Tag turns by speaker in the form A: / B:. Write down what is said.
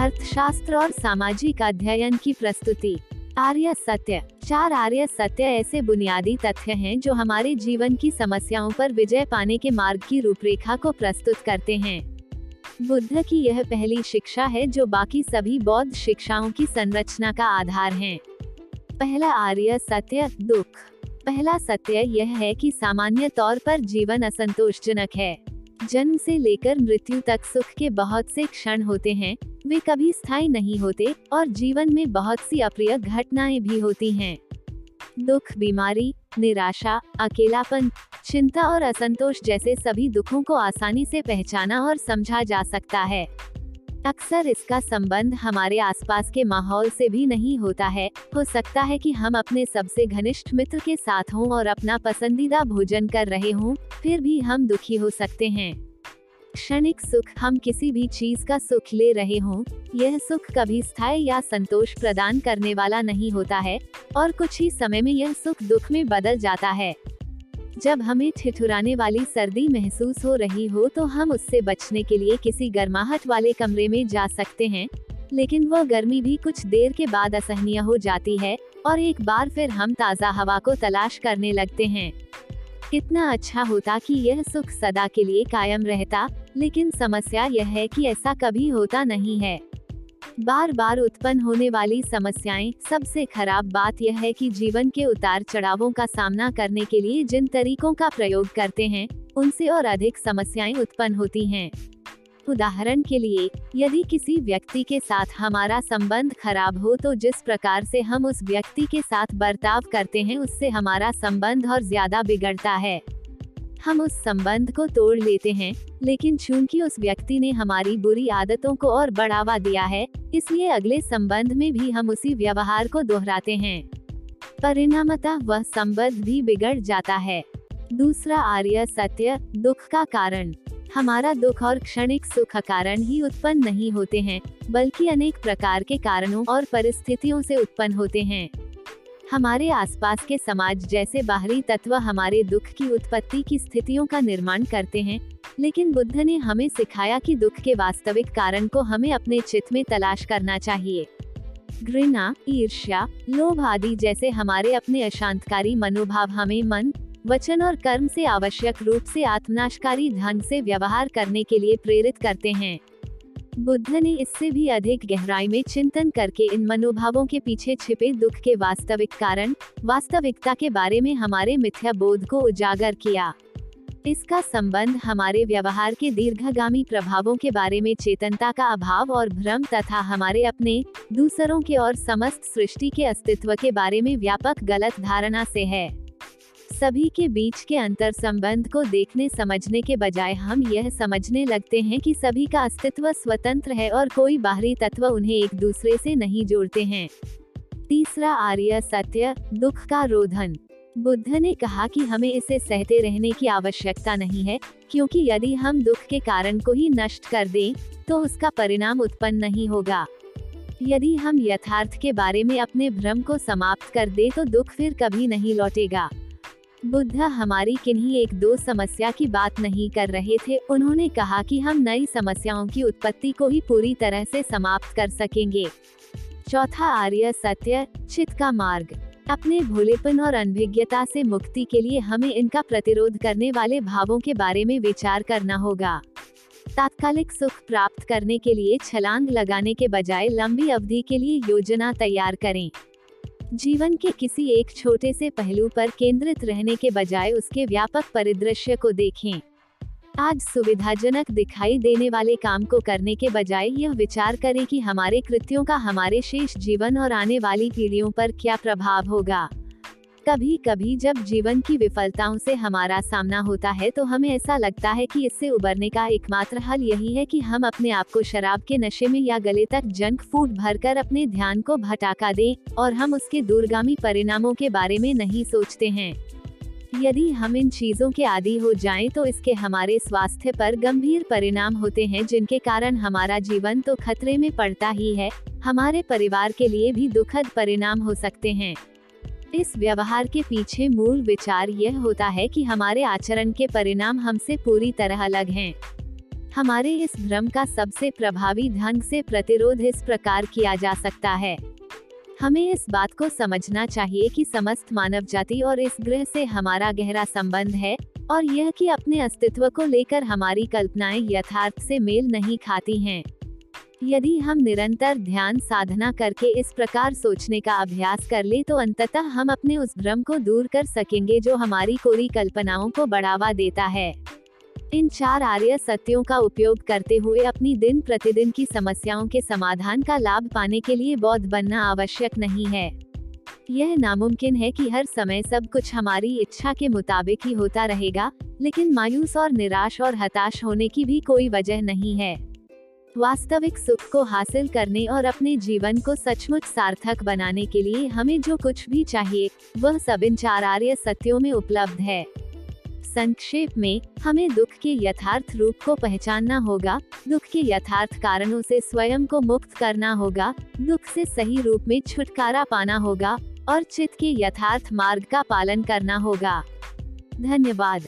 A: अर्थशास्त्र और सामाजिक अध्ययन की प्रस्तुति। आर्य सत्य। चार आर्य सत्य ऐसे बुनियादी तथ्य हैं जो हमारे जीवन की समस्याओं पर विजय पाने के मार्ग की रूपरेखा को प्रस्तुत करते हैं। बुद्ध की यह पहली शिक्षा है जो बाकी सभी बौद्ध शिक्षाओं की संरचना का आधार है। पहला आर्य सत्य, दुख। पहला सत्य यह है कि सामान्य तौर पर जीवन असंतोषजनक है। जन्म से लेकर मृत्यु तक सुख के बहुत से क्षण होते हैं वे कभी स्थायी नहीं होते और जीवन में बहुत सी अप्रिय घटनाएँ भी होती हैं। दुख, बीमारी, निराशा, अकेलापन, चिंता और असंतोष जैसे सभी दुखों को आसानी से पहचाना और समझा जा सकता है। अक्सर इसका संबंध हमारे आसपास के माहौल से भी नहीं होता है। हो सकता है कि हम अपने सबसे घनिष्ठ मित्र के साथ हों और अपना पसंदीदा भोजन कर रहे हों, फिर भी हम दुखी हो सकते हैं। क्षणिक सुख, हम किसी भी चीज़ का सुख ले रहे हों, यह सुख कभी स्थायी या संतोष प्रदान करने वाला नहीं होता है, और कुछ ही समय में यह सुख दुख में बदल जाता है। जब हमें ठिठुराने वाली सर्दी महसूस हो रही हो तो हम उससे बचने के लिए किसी गर्माहट वाले कमरे में जा सकते हैं, लेकिन वह गर्मी भी कुछ देर के बाद असहनीय हो जाती है, और एक बार फिर हम ताज़ा हवा को तलाश करने लगते हैं। कितना अच्छा होता कि यह सुख सदा के लिए कायम रहता लेकिन समस्या यह है कि ऐसा कभी होता नहीं है। बार बार उत्पन्न होने वाली समस्याएँ, सबसे खराब बात यह है कि जीवन के उतार चढ़ावों का सामना करने के लिए जिन तरीकों का प्रयोग करते हैं, उनसे और अधिक समस्याएँ उत्पन्न होती हैं। उदाहरण के लिए, यदि किसी व्यक्ति के साथ हमारा संबंध खराब हो तो जिस प्रकार से हम उस व्यक्ति के साथ बर्ताव करते हैं उससे हमारा संबंध और ज़्यादा बिगड़ता है। हम उस संबंध को तोड़ लेते हैं, लेकिन चूँकि उस व्यक्ति ने हमारी बुरी आदतों को और बढ़ावा दिया है, इसलिए अगले संबंध में भी हम उसी व्यवहार को दोहराते हैं। परिणामतः वह संबंध भी बिगड़ जाता है। दूसरा आर्य सत्य, दुख का कारण। हमारा दुख और क्षणिक सुख कारण ही उत्पन्न नहीं होते हैं, बल्कि अनेक प्रकार के कारणों और परिस्थितियों से उत्पन्न होते हैं। हमारे आसपास के समाज जैसे बाहरी तत्व हमारे दुख की उत्पत्ति की स्थितियों का निर्माण करते हैं, लेकिन बुद्ध ने हमें सिखाया कि दुख के वास्तविक कारण को हमें अपने चित्त में तलाश करना चाहिए। घृणा, ईर्ष्या, लोभ आदि जैसे हमारे अपने अशांतकारी मनोभाव हमें मन, वचन और कर्म से आवश्यक रूप से आत्मनाशकारी ढंग से व्यवहार करने के लिए प्रेरित करते हैं। बुद्ध ने इससे भी अधिक गहराई में चिंतन करके इन मनोभावों के पीछे छिपे दुख के वास्तविक कारण, वास्तविकता के बारे में हमारे मिथ्या बोध को उजागर किया। इसका संबंध हमारे व्यवहार के दीर्घगामी प्रभावों के बारे में चेतनता का अभाव और भ्रम तथा हमारे अपने, दूसरों के और समस्त सृष्टि के अस्तित्व के बारे में व्यापक गलत धारणा से है। सभी के बीच के अंतर संबंध को देखने समझने के बजाय हम यह समझने लगते हैं कि सभी का अस्तित्व स्वतंत्र है और कोई बाहरी तत्व उन्हें एक दूसरे से नहीं जोड़ते हैं। तीसरा आर्य सत्य दुख का रोधन। बुद्ध ने कहा कि हमें इसे सहते रहने की आवश्यकता नहीं है क्योंकि यदि हम दुख के कारण को ही नष्ट कर दें, तो उसका परिणाम उत्पन्न नहीं होगा। यदि हम यथार्थ के बारे में अपने भ्रम को समाप्त कर दे तो दुख फिर कभी नहीं लौटेगा। बुद्ध हमारी किन्हीं एक दो समस्या की बात नहीं कर रहे थे। उन्होंने कहा कि हम नई समस्याओं की उत्पत्ति को ही पूरी तरह से समाप्त कर सकेंगे। चौथा आर्य सत्य चित का मार्ग। अपने भोलेपन और अनभिज्ञता से मुक्ति के लिए हमें इनका प्रतिरोध करने वाले भावों के बारे में विचार करना होगा। तात्कालिक सुख प्राप्त करने के लिए छलांग लगाने के बजाय लंबी अवधि के लिए योजना तैयार करें। जीवन के किसी एक छोटे से पहलू पर केंद्रित रहने के बजाय उसके व्यापक परिदृश्य को देखें। आज सुविधाजनक दिखाई देने वाले काम को करने के बजाय यह विचार करें कि हमारे कृत्यों का हमारे शेष जीवन और आने वाली पीढ़ियों पर क्या प्रभाव होगा। कभी कभी जब जीवन की विफलताओं से हमारा सामना होता है तो हमें ऐसा लगता है कि इससे उबरने का एकमात्र हल यही है कि हम अपने आप को शराब के नशे में या गले तक जंक फ़ूड भरकर अपने ध्यान को भटका दें और हम उसके दूरगामी परिणामों के बारे में नहीं सोचते हैं। यदि हम इन चीज़ों के आदि हो जाएँ तो इसके हमारे स्वास्थ्य पर गंभीर परिणाम होते हैं जिनके कारण हमारा जीवन तो खतरे में पड़ता ही है, हमारे परिवार के लिए भी दुखद परिणाम हो सकते हैं। इस व्यवहार के पीछे मूल विचार यह होता है कि हमारे आचरण के परिणाम हमसे पूरी तरह अलग हैं। हमारे इस भ्रम का सबसे प्रभावी ढंग से प्रतिरोध इस प्रकार किया जा सकता है। हमें इस बात को समझना चाहिए कि समस्त मानव जाति और इस ग्रह से हमारा गहरा संबंध है, और यह कि अपने अस्तित्व को लेकर हमारी कल्पनाएँ यथार्थ से मेल नहीं खाती हैं। यदि हम निरंतर ध्यान साधना करके इस प्रकार सोचने का अभ्यास कर ले तो अंततः हम अपने उस भ्रम को दूर कर सकेंगे जो हमारी कोरी कल्पनाओं को बढ़ावा देता है। इन चार आर्य सत्यों का उपयोग करते हुए अपनी दिन प्रतिदिन की समस्याओं के समाधान का लाभ पाने के लिए बौद्ध बनना आवश्यक नहीं है। यह नामुमकिन है कि हर समय सब कुछ हमारी इच्छा के मुताबिक ही होता रहेगा, लेकिन मायूस और निराश और हताश होने की भी कोई वजह नहीं है। वास्तविक सुख को हासिल करने और अपने जीवन को सचमुच सार्थक बनाने के लिए हमें जो कुछ भी चाहिए, वह सब इन चार आर्य सत्यों में उपलब्ध है। संक्षेप में, हमें दुख के यथार्थ रूप को पहचानना होगा, दुख के यथार्थ कारणों से स्वयं को मुक्त करना होगा, दुख से सही रूप में छुटकारा पाना होगा, और चित्त के यथार्थ मार्ग का पालन करना होगा। धन्यवाद।